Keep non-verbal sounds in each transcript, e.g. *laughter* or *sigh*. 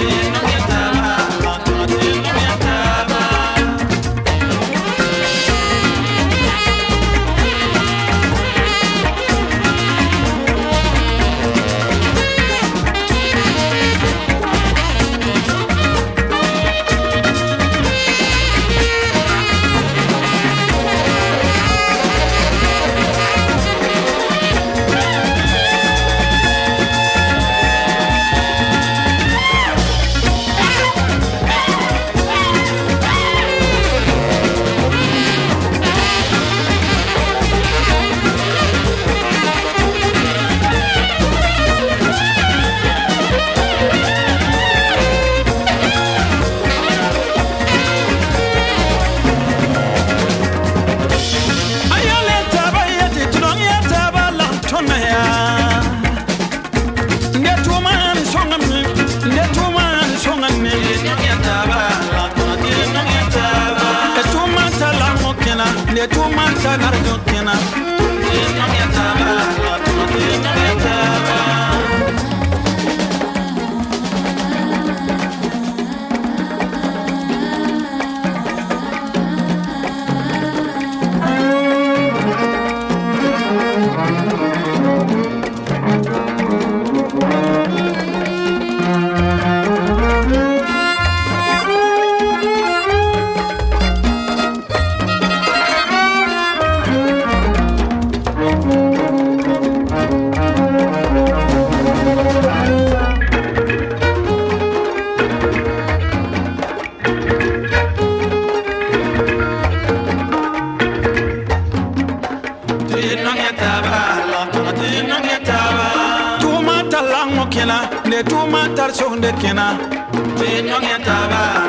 Tiene nyongi ataba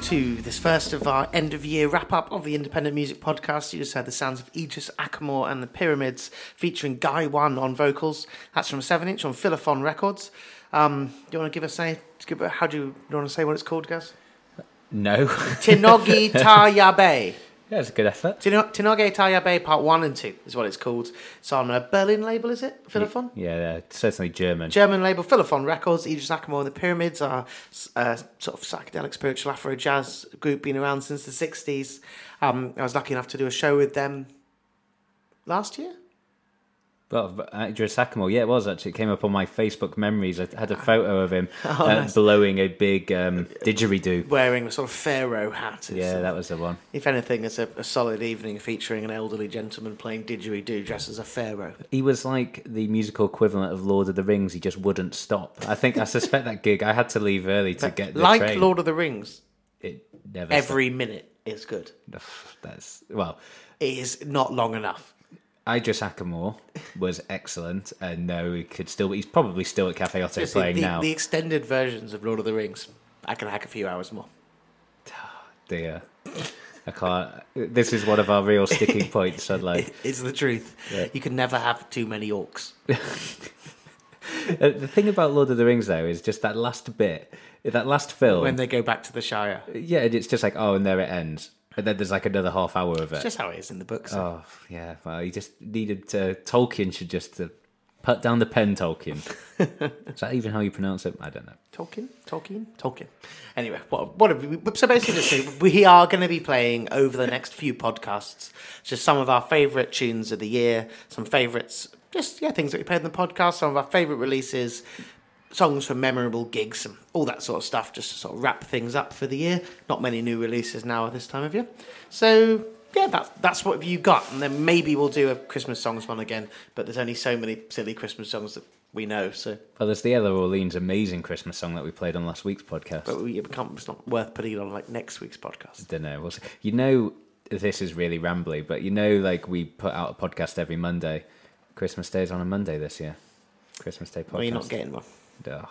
welcome to this first of our end of year wrap up of the Independent Music Podcast. You just heard the sounds of Idris Ackamoor and the Pyramids featuring Guy One on vocals. That's from 7 inch on Philophon Records. Um, do you want to give us a give how do you, you want to say what it's called, Gus? No. Tinogi *laughs* Tayabe. Yeah, it's a good effort. Tino- Tinoge Tayabe Part 1 and 2 is what it's called. It's on a Berlin label, is it? Philophon? Yeah, yeah, certainly German. German label Philophon Records, Idris Ackamoor and the Pyramids are uh, sort of psychedelic spiritual Afro jazz group, been around since the 60s. Um, I was lucky enough to do a show with them last year. Well, Idris Ackamoor, yeah, it was actually. It came up on my Facebook memories. I had a photo of him *laughs* Oh, uh, nice. blowing a big um, didgeridoo. Wearing a sort of pharaoh hat. Yeah, uh, that was the one. If anything, it's a, a solid evening featuring an elderly gentleman playing didgeridoo dressed as a pharaoh. He was like the musical equivalent of Lord of the Rings. He just wouldn't stop. I think I suspect that gig. I had to leave early to get the like train. Lord of the Rings, it never every minute is good. *sighs* That's well. It is not long enough. Idris Ackamoor was excellent, and no, he could still. He's probably still at Cafe Oto Just playing the, now. the extended versions of Lord of the Rings, I can hack a few hours more. *sighs* dear. I can't. This is one of our real sticking *laughs* points. I'd like It's the truth. Yeah. You can never have too many orcs. *laughs* Uh, the thing about Lord of the Rings though is just that last bit, that last film. when they go back to the Shire. yeah, it's just like oh, and there it ends, and then there's like another half hour of it. It's just how it is in the books. Oh yeah, well, you just needed to. Tolkien should just uh, put down the pen. Tolkien. *laughs* is that even how you pronounce it? I don't know. Tolkien, Tolkien, Tolkien. Anyway, what what have we, so basically, just, we are going to be playing over the next few podcasts just some of our favourite tunes of the year, some favourites, just yeah, things that we played in the podcast, some of our favourite releases, songs from memorable gigs, and all that sort of stuff, just to sort of wrap things up for the year. Not many new releases now at this time of year, so. Yeah, that's that's what you got, and then maybe we'll do a Christmas songs one again. But there's only so many silly Christmas songs that we know, so Well, there's the Ela Orleans amazing Christmas song that we played on last week's podcast. but we, it can't, it's not worth putting it on like next week's podcast. don't know. We'll. You know, this is really rambly, but you know, like we put out a podcast every Monday. Christmas Day is on a Monday this year. Christmas Day podcast. Well, you're not getting one. Ugh.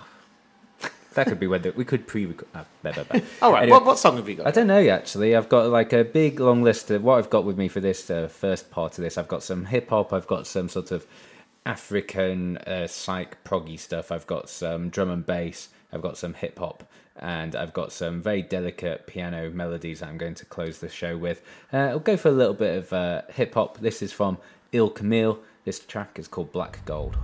That could be whether we could pre-record. Blah, blah, blah. All right, Anyway, what, what song have you got? I don't know actually. I've got like a big long list of what I've got with me for this uh, first part of this. I've got some hip hop. I've got some sort of African uh, psych proggy stuff. I've got some drum and bass. I've got some hip hop. And I've got some very delicate piano melodies that I'm going to close the show with. Uh, I'll go for a little bit of uh, hip hop. This is from Ill Camille. This track is called Black Gold.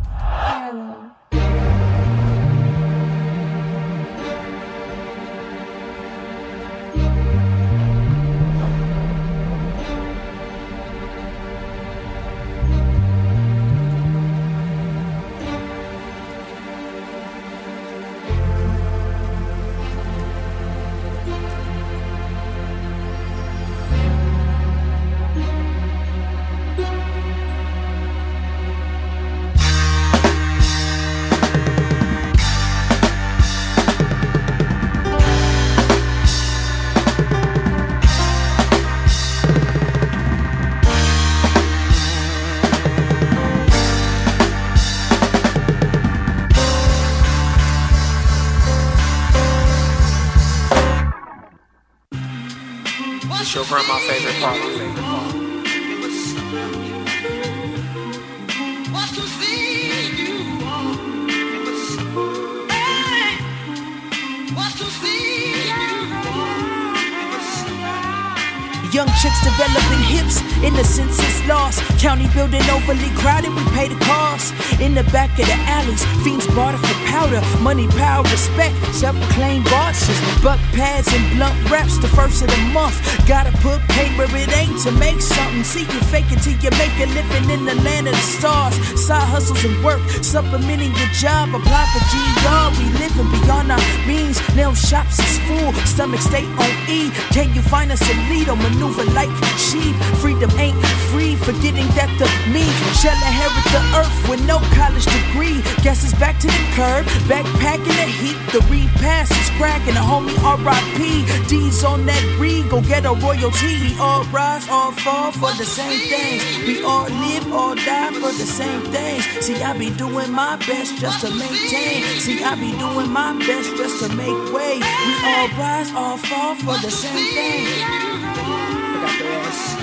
Of the month. Gotta put where it ain't to make something. See you fake it till you make a living in the land of the stars. Side hustles and work, supplementing your job. Apply for GR, we living beyond our means. Nail shops is full, stomach stay on E. Can you find us a lead or maneuver like sheep? Freedom ain't free, forgetting that the me shall inherit the earth with no college degree. Guess it's back to the curb, backpacking the heat. The repass is cracking, a homie RIP. D's on that regal, get a royalty. We all rise, all fall for the same things. We all live, all die for the same things. See, I be doing my best just to maintain. See, I be doing my best just to make way. We all rise, all fall for the same thing. I got the ass.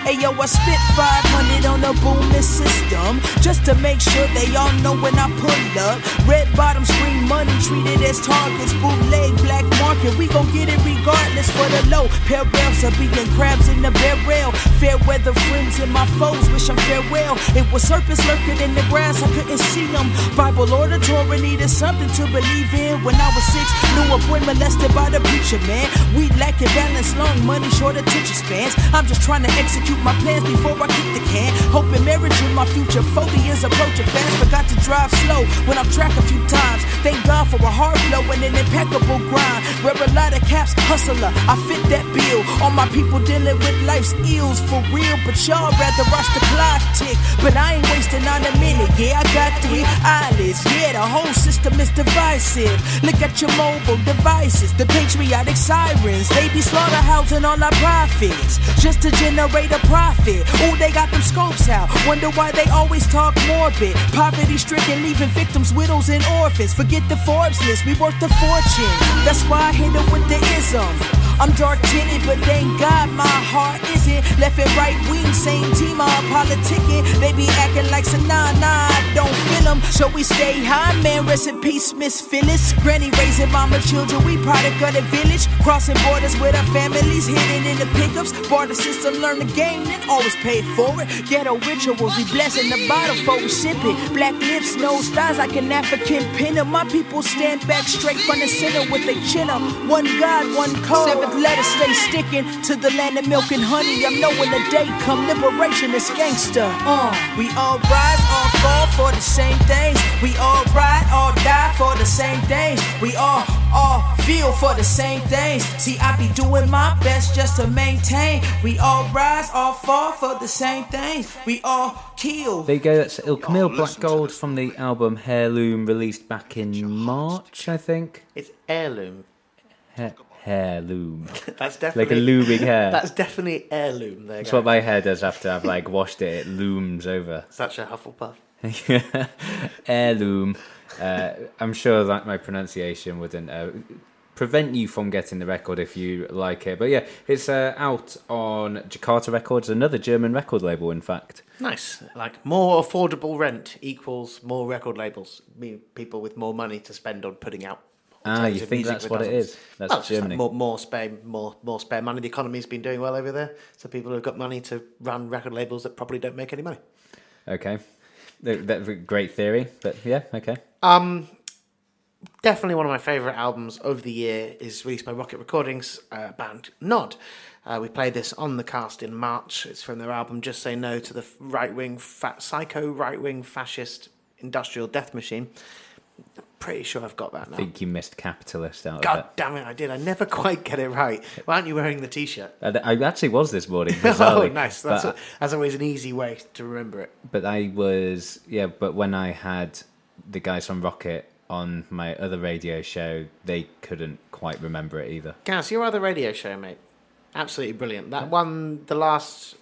Hey yo, I spit 500 on the booming system just to make sure they all know when I pull up. Red bottom screen money treated as targets, bootleg black market. We gon' get it regardless for the low. Parallels are being crabs in the barrel. Fair weather friends and my foes wish them farewell. It was serpents lurking in the grass, I couldn't see them. Bible or the Torah needed something to believe in. When I was six, knew a boy molested by the preacher man. We lacking balance, long money, short attention spans. I'm just trying to execute my plans before I kick the can. Hoping marriage in my future. 40 years approaching fast. Forgot to drive slow when I'm track a few times. Thank God for a hard flow and an impeccable grind. Wear a lot of caps, hustler. I fit that bill. All my people dealing with life's ills for real. But y'all rather watch the clock tick. But I ain't wasting on a minute. Yeah, I got three eyelids. Yeah, the whole system is divisive. Look at your mobile devices. The patriotic sirens. They be slaughterhousing all our profits. Just to generate a profit. Ooh, they got them scopes out. Wonder why they always talk morbid. Poverty stricken, leaving victims, widows, and orphans. Forget the Forbes list, we worth a fortune. That's why I hit them with the ism. I'm dark tinted, but thank God my heart isn't. Left and right wing, same team, all politicking. They be acting like some nah, nah, I don't feel them. So we stay high, man. Rest in peace, Miss Phyllis. Granny raising mama children, we product of the village. Crossing borders with our families, hidden in the pickups. Barter system, learn the game, always pay for it. Get Ghetto rituals, we blessing the bottle for we sip it. Black lips, no stars like an African pinner. My people stand back straight from the center with they chin up. One God, one code. Seventh letter stay sticking to the land of milk and honey. I'm knowing the day come, liberation is gangster. Uh, we all rise, all fall for the same things. We all ride, all die for the same things. We all all feel for the same things. See, I be doing my best just to maintain. We all rise, all fall for the same things. We all kill. There you go. That's Ill Camille Black Gold from the album Heirloom, released back in March, I think. It's heirloom. He- heirloom, *laughs* That's definitely like a looming hair. That's definitely heirloom. There, That's what my hair does after I've like washed it. It looms over. Such a Hufflepuff. *laughs* Heirloom. Uh, I'm sure that my pronunciation wouldn't uh, prevent you from getting the record if you like it. But yeah, it's uh, out on Jakarta Records, another German record label, in fact. Nice. Like more affordable rent equals more record labels. People with more money to spend on putting out. Ah, you think that's what it dozens. is? That's Well, just like Germany. more, more spare, more, more spare money. The economy's been doing well over there, so people have got money to run record labels that probably don't make any money. Okay. That- That's a great theory, but yeah, okay. Um, definitely one of my favourite albums of the year is released by Rocket Recordings, uh, band Gnod. Uh, we played this on the cast in March. It's from their album Just Say No to the Right Wing, fa- Psycho Right Wing Fascist Industrial Death Machine. Pretty sure I've got that now. I think you missed capitalist out of God damn it, I did. I never quite get it right. Why aren't you wearing the t shirt? Uh, I actually was this morning. *laughs* Oh, nice. That's, a, that's always an easy way to remember it. but I was yeah. But when I had the guys from Rocket on my other radio show, they couldn't quite remember it either. Gaz, your other radio show, mate. Absolutely brilliant. That one, the last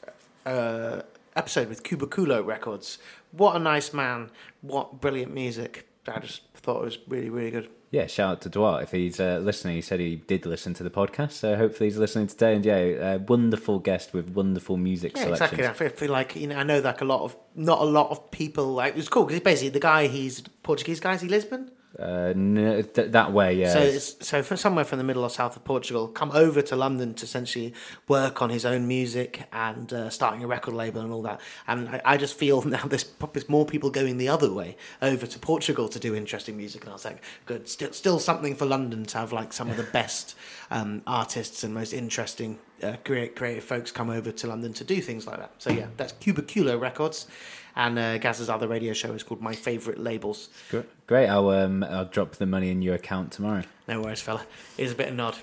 uh, episode with Cubiculo Records. What a nice man. What brilliant music. I just thought it was really, really good. Yeah, shout out to Dwight if he's uh, listening. He said he did listen to the podcast, so hopefully he's listening today. And yeah, uh, wonderful guest with wonderful music Yeah, selections. exactly. I feel, feel like you know. I know like a lot of not a lot of people like it was cool because basically the guy he's Portuguese guy. Is he Lisbon? Uh, no, th- that way, yeah. So, it's, so from somewhere from the middle or south of Portugal, come over to London to essentially work on his own music and uh, starting a record label and all that. And I, I just feel *laughs* now there's, there's more people going the other way over to Portugal to do interesting music. And I was like, good, still, still something for London to have like some of the *laughs* best um, artists and most interesting uh, creative, creative folks come over to London to do things like that. So yeah, that's Cubiculo Records. And uh, Gaz's other radio show is called My Favourite Labels. Gr- Great. I'll um, I'll drop the money in your account tomorrow. No worries, fella. Here's a bit of Gnod.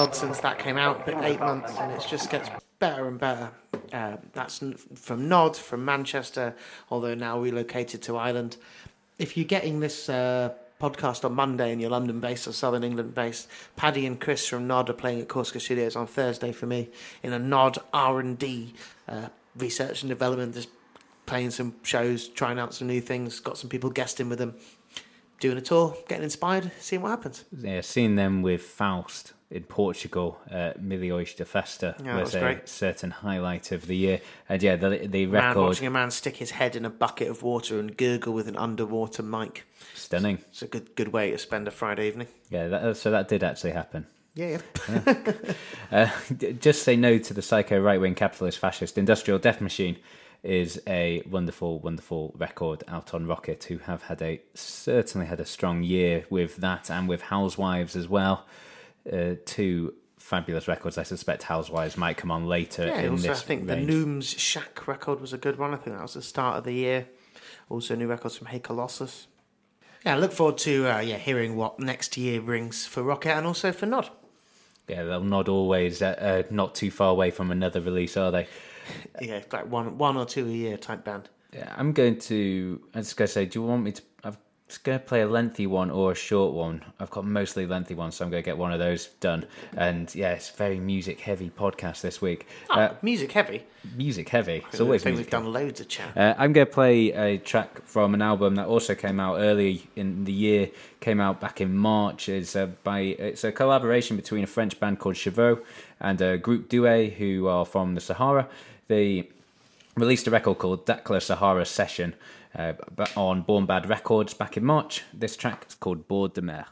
Odd since that came out, but eight months, and it just gets better and better. Uh, that's from Gnod, from Manchester, although now relocated to Ireland. If you're getting this uh, podcast on Monday and you're London based or Southern England based, Paddy and Chris from Gnod are playing at Corsica Studios on Thursday for me in a Gnod R and D uh, research and development, just playing some shows, trying out some new things. Got some people guesting with them, doing a tour, getting inspired, seeing what happens. Yeah, seeing them with Faust in Portugal at Milhões de Festa Yeah, was was a great. certain highlight of the year. And yeah, the the Man, record watching a man stick his head in a bucket of water and gurgle with an underwater mic. stunning. It's a good good way to spend a Friday evening. Yeah, that, so that did actually happen. Yeah, yeah. *laughs* Uh, just say no to the psycho right wing capitalist fascist industrial death machine is a wonderful, wonderful record out on Rocket, who have had a certainly had a strong year with that and with Housewives as well. Uh, two fabulous records. I suspect Housewives might come on later Yeah, in also I think range. the Nooms Shack record was a good one. I think that was the start of the year. Also, new records from Hey Colossus. Yeah, I look forward to uh, yeah hearing what next year brings for Rocket and also for Gnod. Yeah, they're not always uh, uh, not too far away from another release, are they? Yeah, like one one or two a year type band. Yeah, I'm going to. I was going to say, do you want me to? Going to play a lengthy one or a short one. I've got mostly lengthy ones, so I'm going to get one of those done. And yeah, it's very music heavy podcast this week. Uh, music heavy. music heavy. It's I always think music we've heavy. done loads of chat. Uh, I'm going to play a track from an album that also came out early in the year. Came out back in March. It's a by it's a collaboration between a French band called Cheveu and a group Doueh who are from the Sahara. They released a record called Dakhla Sahara Session uh, on Born Bad Records back in March. This track is called Bord de Mer.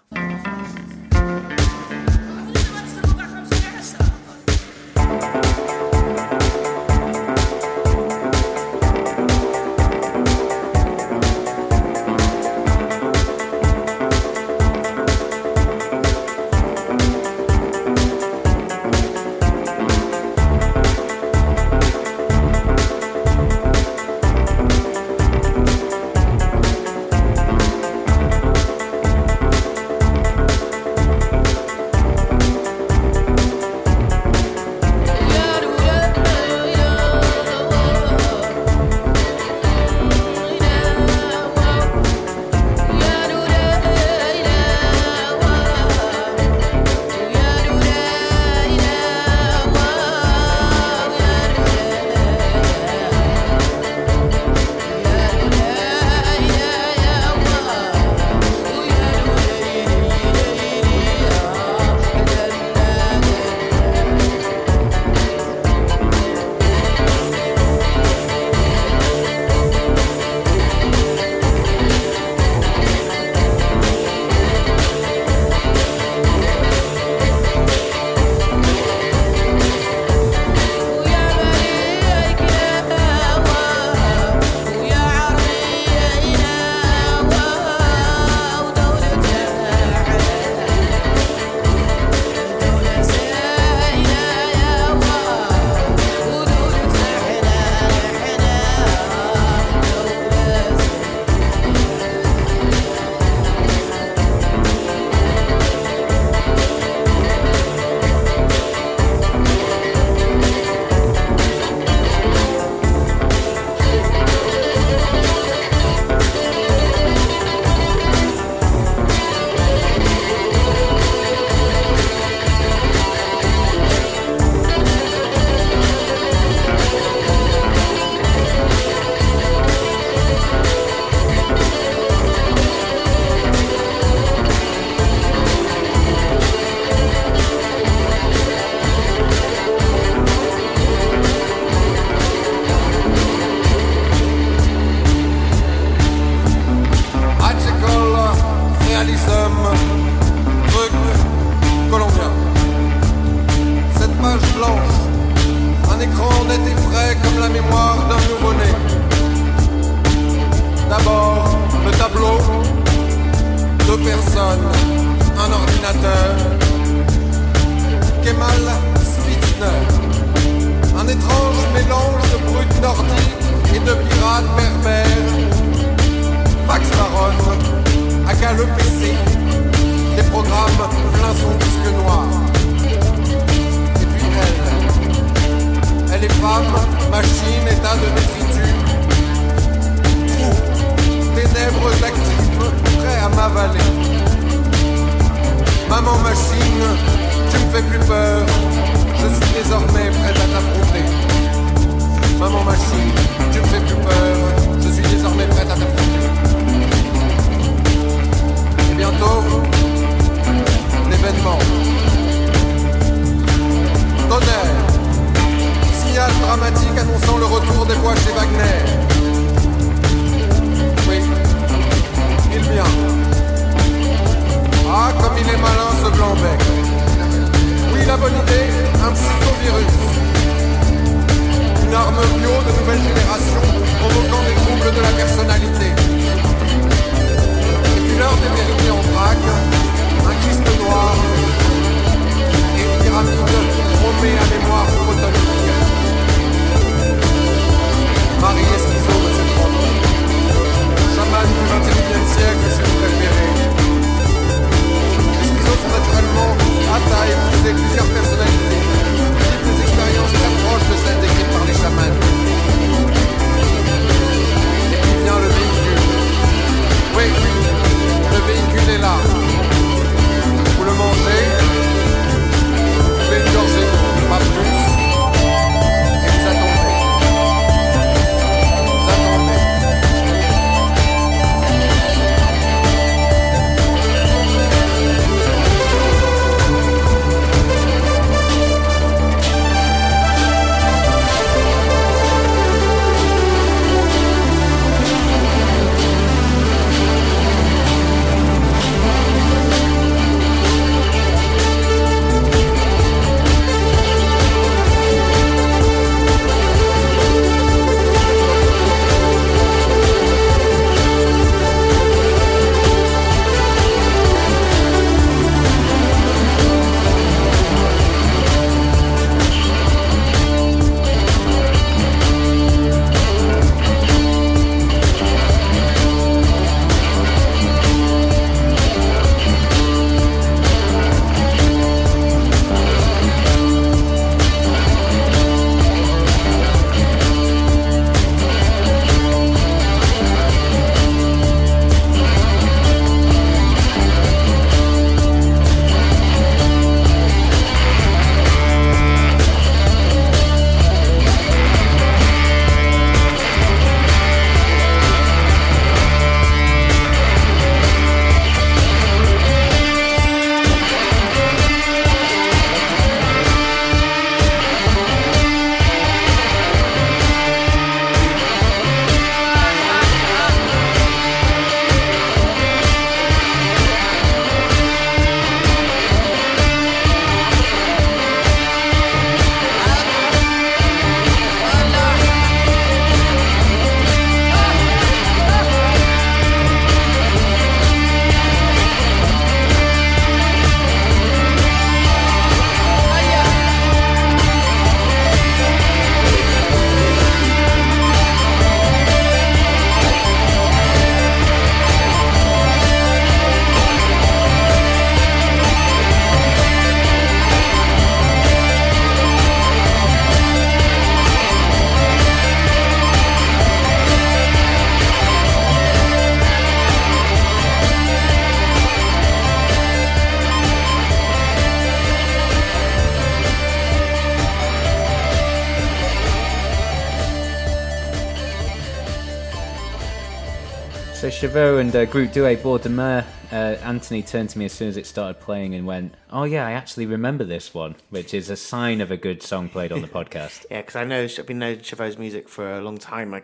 And uh, Group Doueh Bord de Mer, uh, Anthony turned to me as soon as it started playing and went, "Oh yeah, I actually remember this one," which is a sign of a good song played on the *laughs* podcast. Yeah, because I know I've been knowing Cheveu's music for a long time. I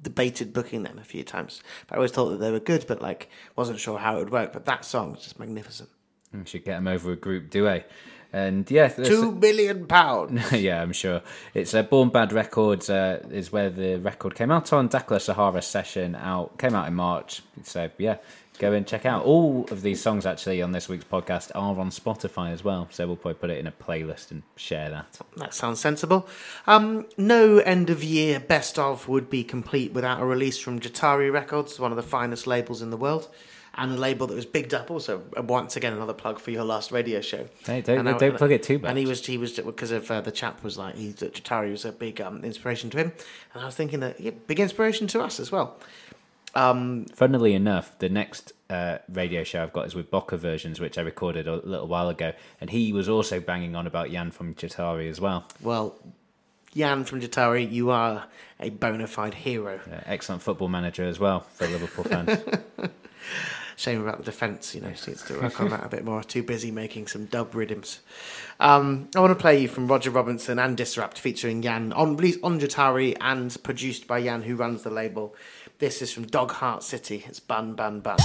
debated booking them a few times, but I always thought that they were good, but like wasn't sure how it would work. But that song is just magnificent. We should get them over with Group Doueh. And yeah, Two million pounds. *laughs* yeah, I'm sure. It's uh, Born Bad Records uh, is where the record came out on. Dakhla Sahara session out came out in March. So yeah, go and check out all of these songs. Actually, on this week's podcast are on Spotify as well. So we'll probably put it in a playlist and share that. That sounds sensible. Um, no end of year best of would be complete without a release from Jahtari Records, one of the finest labels in the world, and a label that was bigged up. Also, uh, once again, another plug for your last radio show. Hey, don't- And I- don't plug it too much. And he was he was because of uh, the chap was like he Jahtari was a big um, inspiration to him, and I was thinking that yeah, big inspiration to us as well. Funnily enough, the next uh, radio show I've got is with Boca Versions, which I recorded a little while ago, and he was also banging on about Jan from Jahtari as well. Well, Jan from Jahtari, you are a bona fide hero. Uh, excellent football manager as well for Liverpool fans. *laughs* Shame about the defence, you know, she needs to *laughs* work on that a bit more. Too busy making some dub rhythms. Um, I want to play you from Roger Robinson and Disrupt featuring Jan on released on Jahtari and produced by Jan, who runs the label. This is from Dog Heart City. It's Bun Bun Bun.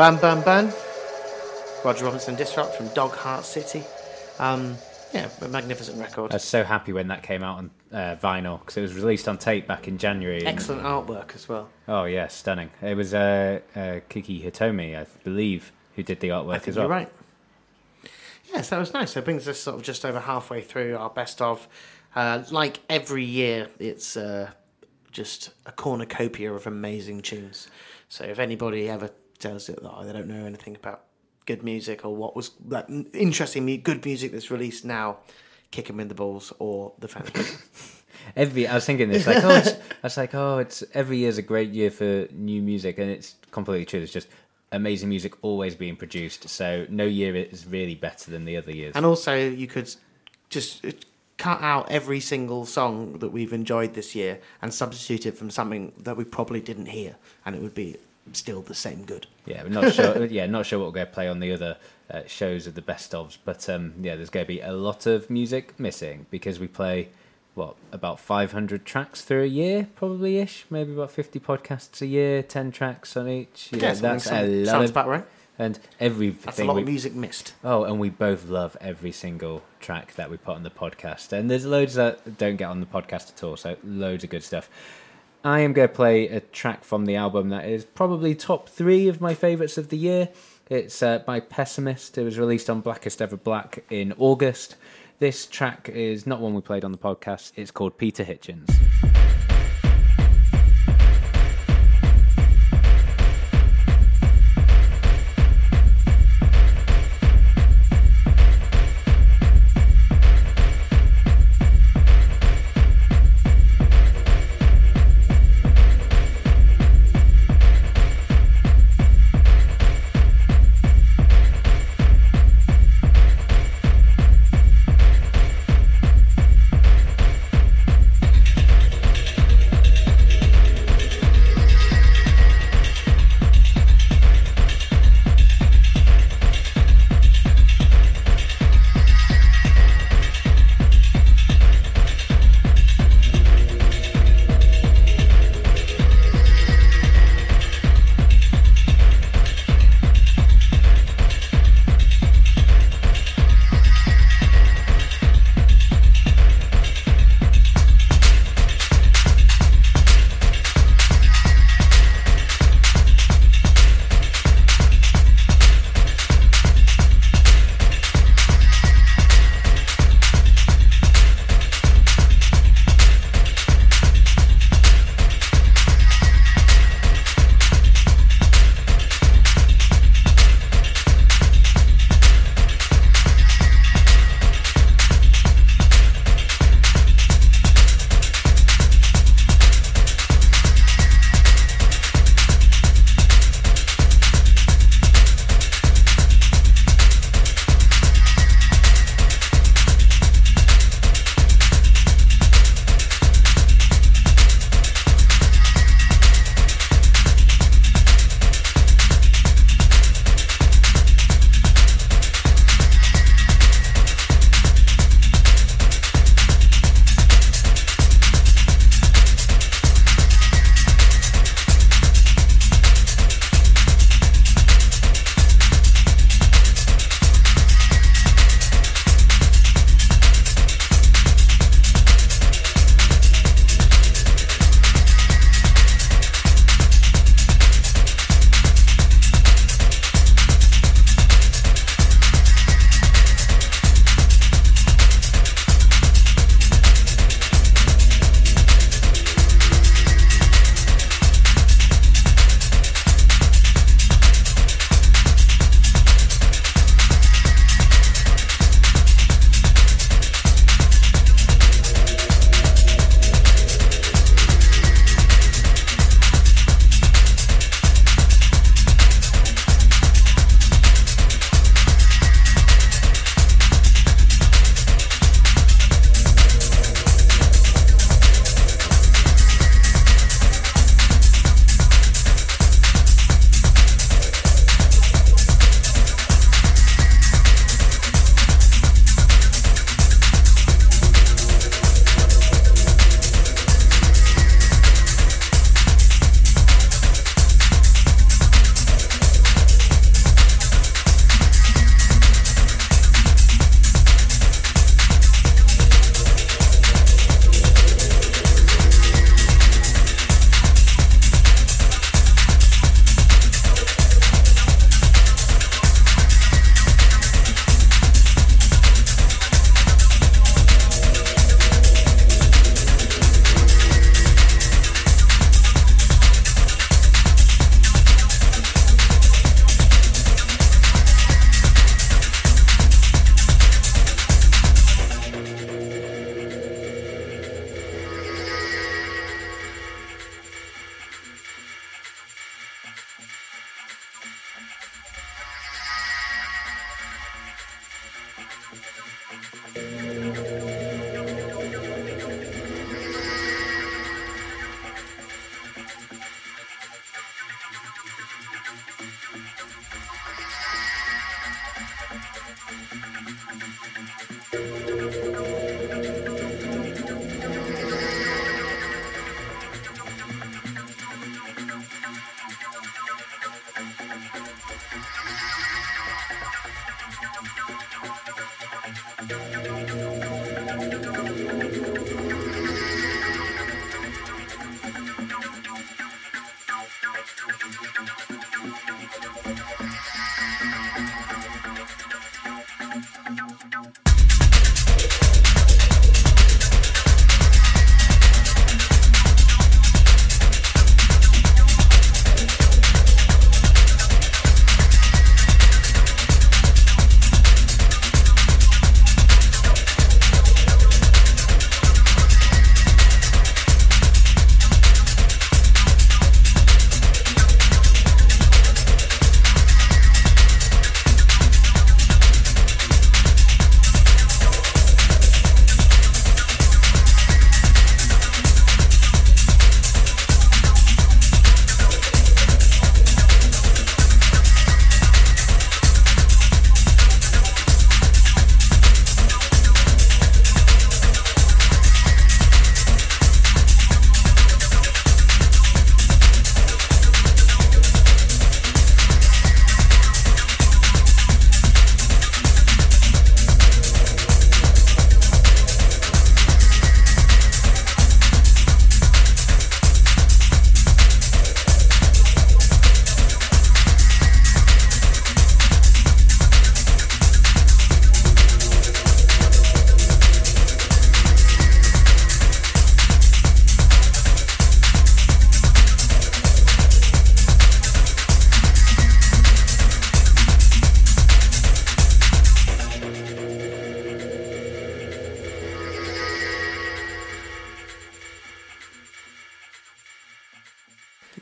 Bun Bun Bun. Roger Robinson Disrupt from Dog Heart City. Um, yeah, a magnificent record. I was so happy when that came out on uh, vinyl because it was released on tape back in January. Excellent artwork as well. Oh yeah, stunning. It was uh, uh, Kiki Hitomi, I believe, who did the artwork I think as well. you're right. Yes, that was nice. It brings us sort of just over halfway through our best of. Uh, like every year, it's uh, just a cornucopia of amazing tunes. So if anybody ever tells it that they don't know anything about good music or what was like interesting, good music that's released now, kick them in the balls or the fans. *laughs* Every I was thinking this like oh it's, I was like oh it's every year's a great year for new music and it's completely true. It's just amazing music always being produced. So no year is really better than the other years. And also, you could just uh, cut out every single song that we've enjoyed this year and substitute it from something that we probably didn't hear, and it would be still the same good. Yeah, we're not sure. *laughs* yeah, not sure what we're going to play on the other uh, shows of the best ofs, but um, yeah, there's going to be a lot of music missing because we play what about 500 tracks through a year, probably ish, maybe about 50 podcasts a year, 10 tracks on each. Yeah, something- that's a something- lot sounds about right. and everything. That's a lot we, of music missed. Oh, and we both love every single track that we put on the podcast. And there's loads that don't get on the podcast at all, so loads of good stuff. I am going to play a track from the album that is probably top three of my favourites of the year. It's uh, by Pessimist. It was released on Blackest Ever Black in August. This track is not one we played on the podcast. It's called Peter Hitchens.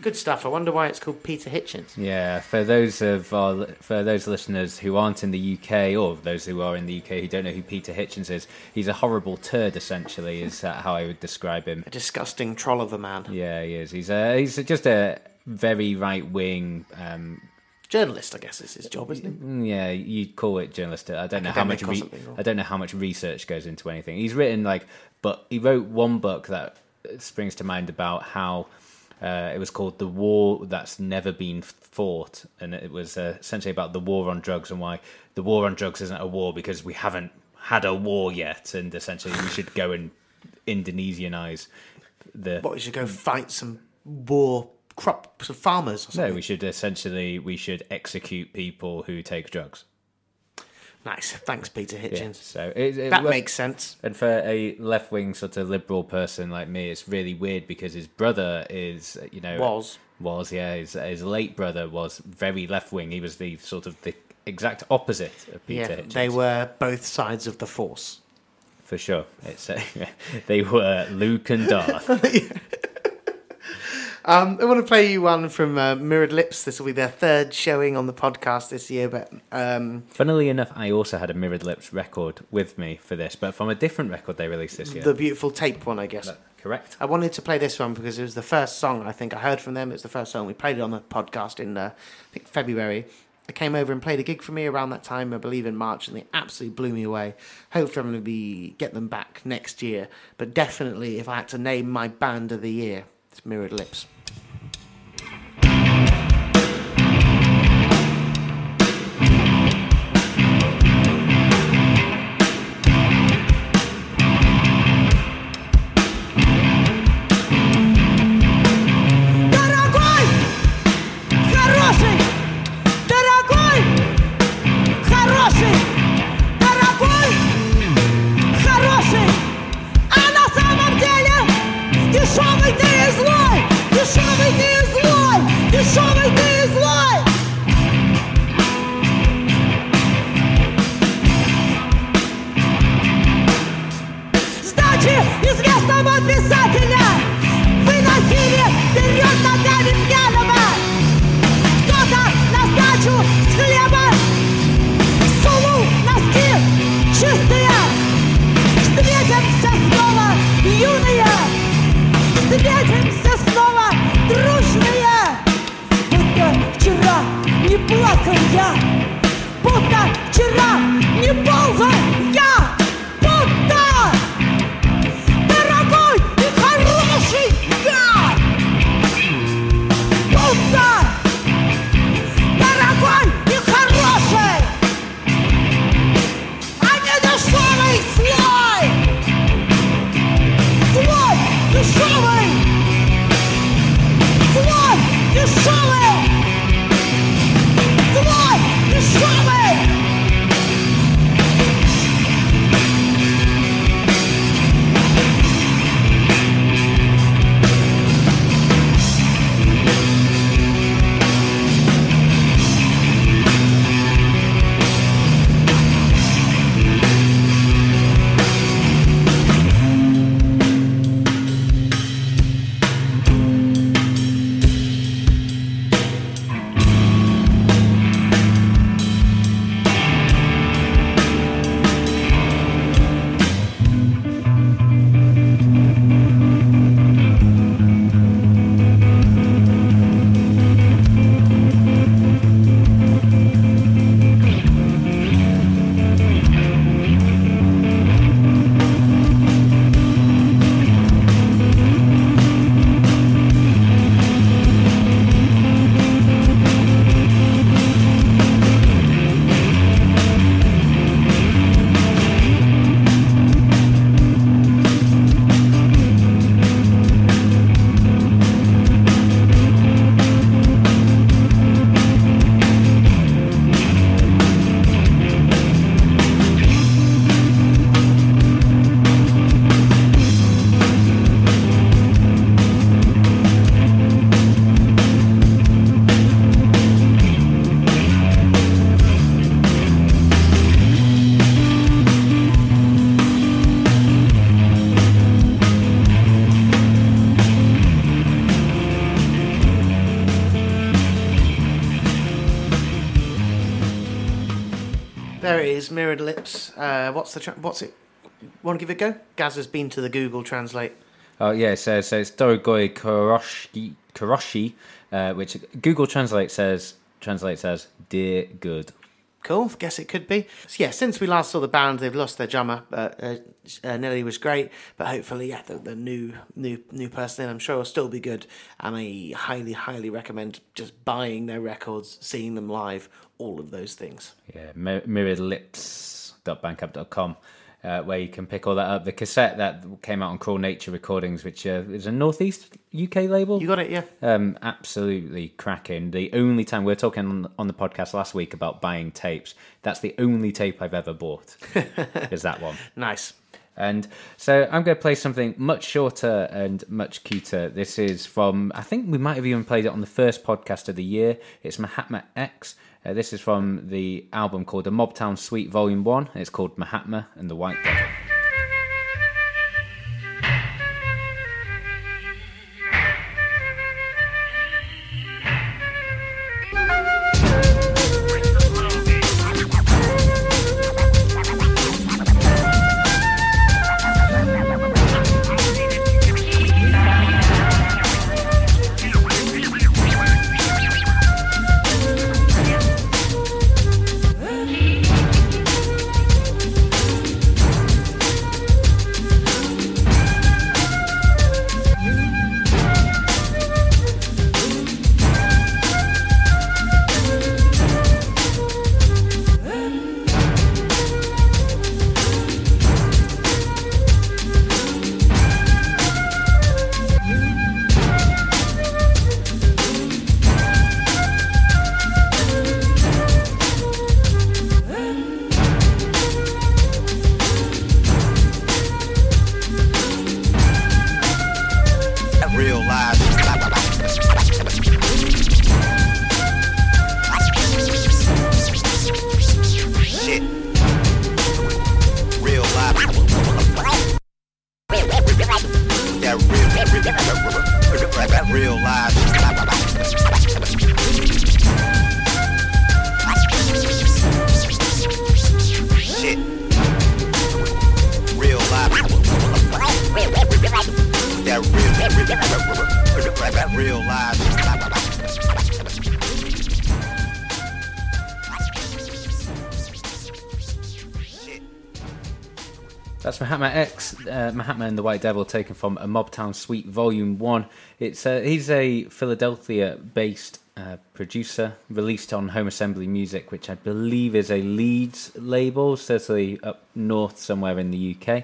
Good stuff. I wonder why it's called Peter Hitchens. Yeah, for those of our, for those listeners who aren't in the UK or those who are in the UK who don't know who Peter Hitchens is, he's a horrible turd. Essentially, is uh, how I would describe him. A disgusting troll of a man. Yeah, he is. He's a, he's just a very right wing. Um, Journalist, I guess, is his job, isn't it? mm, yeah, you'd call it journalistic. I don't know how much. Re- I don't know how much research goes into anything. He's written like, but he wrote one book that springs to mind about how uh, it was called "The War That's Never Been Fought," and it was uh, essentially about the war on drugs and why the war on drugs isn't a war because we haven't had a war yet, and essentially we should go and Indonesianize the. What, we should go fight some war crop some farmers or No, we should essentially we should execute people who take drugs. Nice. Thanks, Peter Hitchens. so it, it, That makes sense. And for a left wing sort of liberal person like me, it's really weird because his brother is, you know, Was. was yeah, his, his late brother was very left wing. He was the sort of the exact opposite of Peter. Yeah, Hitchens, they were both sides of the force. for sure. It's uh, *laughs* they were Luke and Darth. *laughs* Um, I want to play you one from uh, Mirrored Lips. This will be their third showing on the podcast this year, but um, Funnily enough, I also had a Mirrored Lips record with me for this, but from a different record they released this year. the beautiful tape one, I guess. Correct. I wanted to play this one because it was the first song I think I heard from them. It was the first song we played it on the podcast in uh, I think February. They came over and played a gig for me around that time, I believe in March, and they absolutely blew me away. Hopefully, I'm going to be get them back next year. But definitely, if I had to name my band of the year, it's Mirrored Lips. Mirrored lips. Uh, what's the tra- what's it? Want to give it a go? Gaz has been to the Google Translate. Oh yeah, so so it's Dorogoi Koroshi, Koroshi uh, which Google Translate says translates as "dear good." Cool. Guess it could be. So, yeah, since we last saw the band, they've lost their drummer. But uh, uh, Nelly was great. But hopefully, yeah, the, the new new new person in, I'm sure will still be good. And I highly, highly recommend just buying their records, seeing them live, all of those things. Yeah, mir- mirroredlips.bandcamp.com, uh, where you can pick all that up. The cassette that came out on Cruel Nature Recordings, which uh, is a Northeast UK label. You got it, yeah. Um, absolutely cracking. The only time we are talking on, on the podcast last week about buying tapes, that's the only tape I've ever bought. *laughs* is that one? Nice. And so I'm going to play something much shorter and much cuter. This is from, I think we might have even played it on the first podcast of the year. It's Mahatma X. Uh, this is from the album called The Mobtown Suite Volume 1. It's called Mahatma and the White Devil. The White Devil, taken from a Mobtown Suite Volume One. It's uh, he's a Philadelphia-based uh, producer, released on Home Assembly Music, which I believe is a Leeds label, certainly up north somewhere in the UK.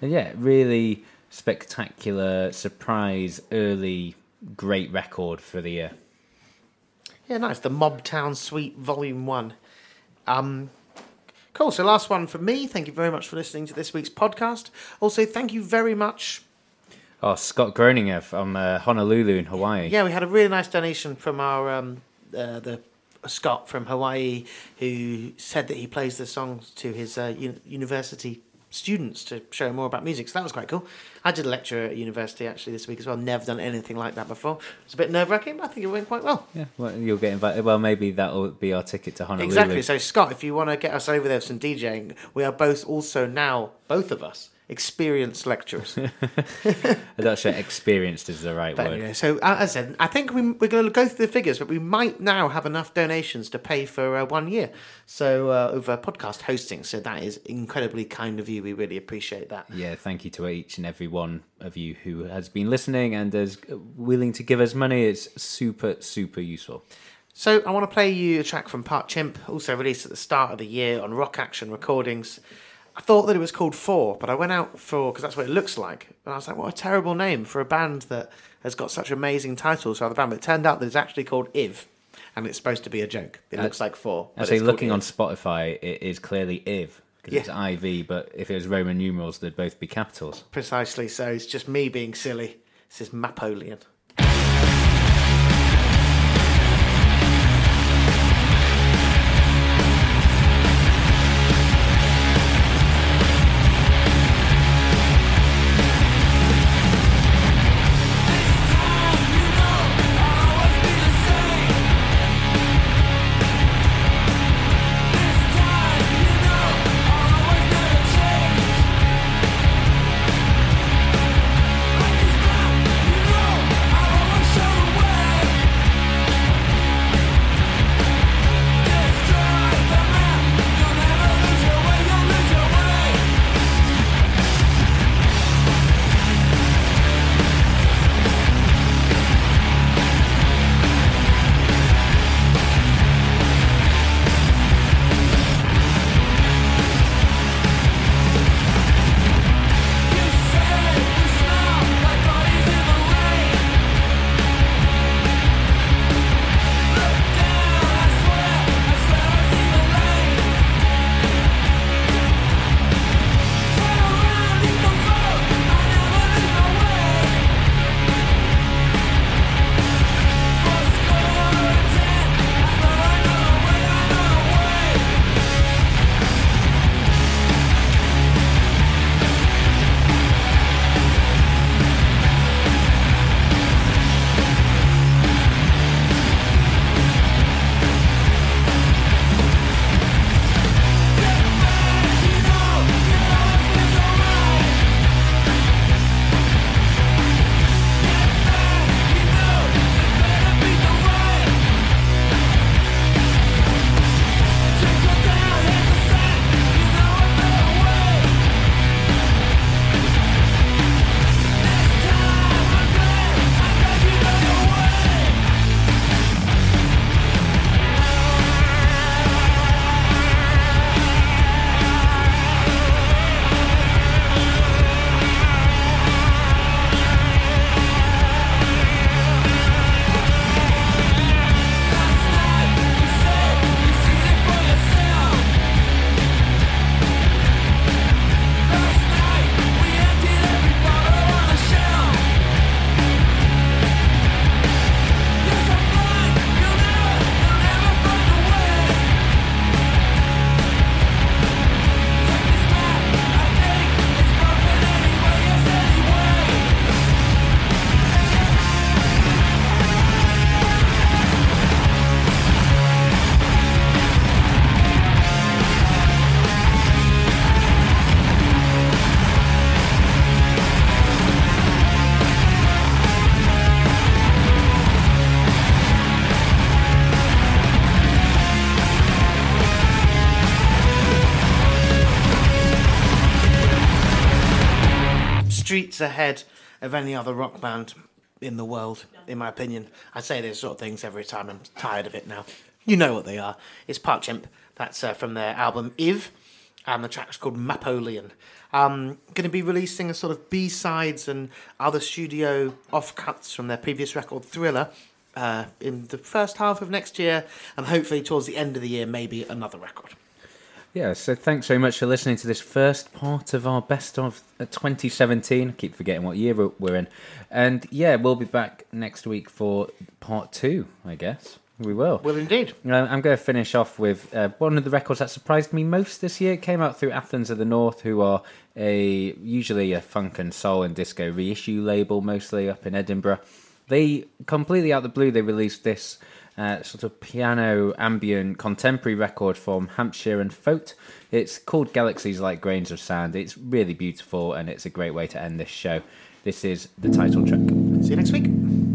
And yeah, really spectacular surprise, early, great record for the year. Yeah, nice. The Mobtown Suite Volume 1. Um, cool. So, last one from me. Thank you very much for listening to this week's podcast. Also, thank you very much. Oh, Scott Groninger from uh, Honolulu in Hawaii. Yeah, we had a really nice donation from our um, uh, the Scott from Hawaii who said that he plays the songs to his uh, uni- university students to show more about music. So that was quite cool. I did a lecture at university actually this week as well. Never done anything like that before. It's a bit nerve wracking, but I think it went quite well. Yeah, well, you'll get invited. Well, maybe that'll be our ticket to Honolulu. Exactly. So, Scott, if you want to get us over there for some DJing, we are both also now, both of us, experienced lecturers. I'm not sure experienced is the right But word. anyway, so uh, as I said, I think we, we're going to go through the figures, but we might now have enough donations to pay for uh, one year. So uh, over podcast hosting. So that is incredibly kind of you. We really appreciate that. Yeah, thank you to each and every one of you who has been listening and is willing to give us money. It's super, super useful. So I want to play you a track from Part Chimp, also released at the start of the year on Rock Action Recordings. I thought that it was called Four, but I went out for because that's what it looks like, and I was like, what a terrible name for a band that has got such amazing titles for other band. But it turned out that it's actually called Iv, and it's supposed to be a joke. It uh, looks like Four. but Actually, it's called looking on Iv. Spotify, it is clearly IV because it's IV, but if it was Roman numerals, they'd both be capitals. precisely so. It's just me being silly. This is Mapolian. Ahead of any other rock band in the world, in my opinion. I say these sort of things every time. I'm tired of it now. You know what they are. It's Part Chimp. That's uh, from their album Iv, and the track's called Mapolian. Um, going to be releasing a sort of B sides and other studio offcuts from their previous record Thriller uh, in the first half of next year, and hopefully towards the end of the year, maybe another record. Yeah, so thanks very much for listening to this first part of our best of uh, 2017. I keep forgetting what year we're- in. And yeah, we'll be back next week for part two, I guess. We will. Well, indeed. Uh, I'm going to finish off with uh, one of the records that surprised me most this year. It came out through Athens of the North, who are a usually a funk and soul and disco reissue label, mostly up in Edinburgh. They completely out of the blue they released this uh, sort of piano ambient contemporary record from Hampshire and Foat. It's called Galaxies Like Grains of Sand. It's really beautiful and it's a great way to end this show. This is the title track. See you next week.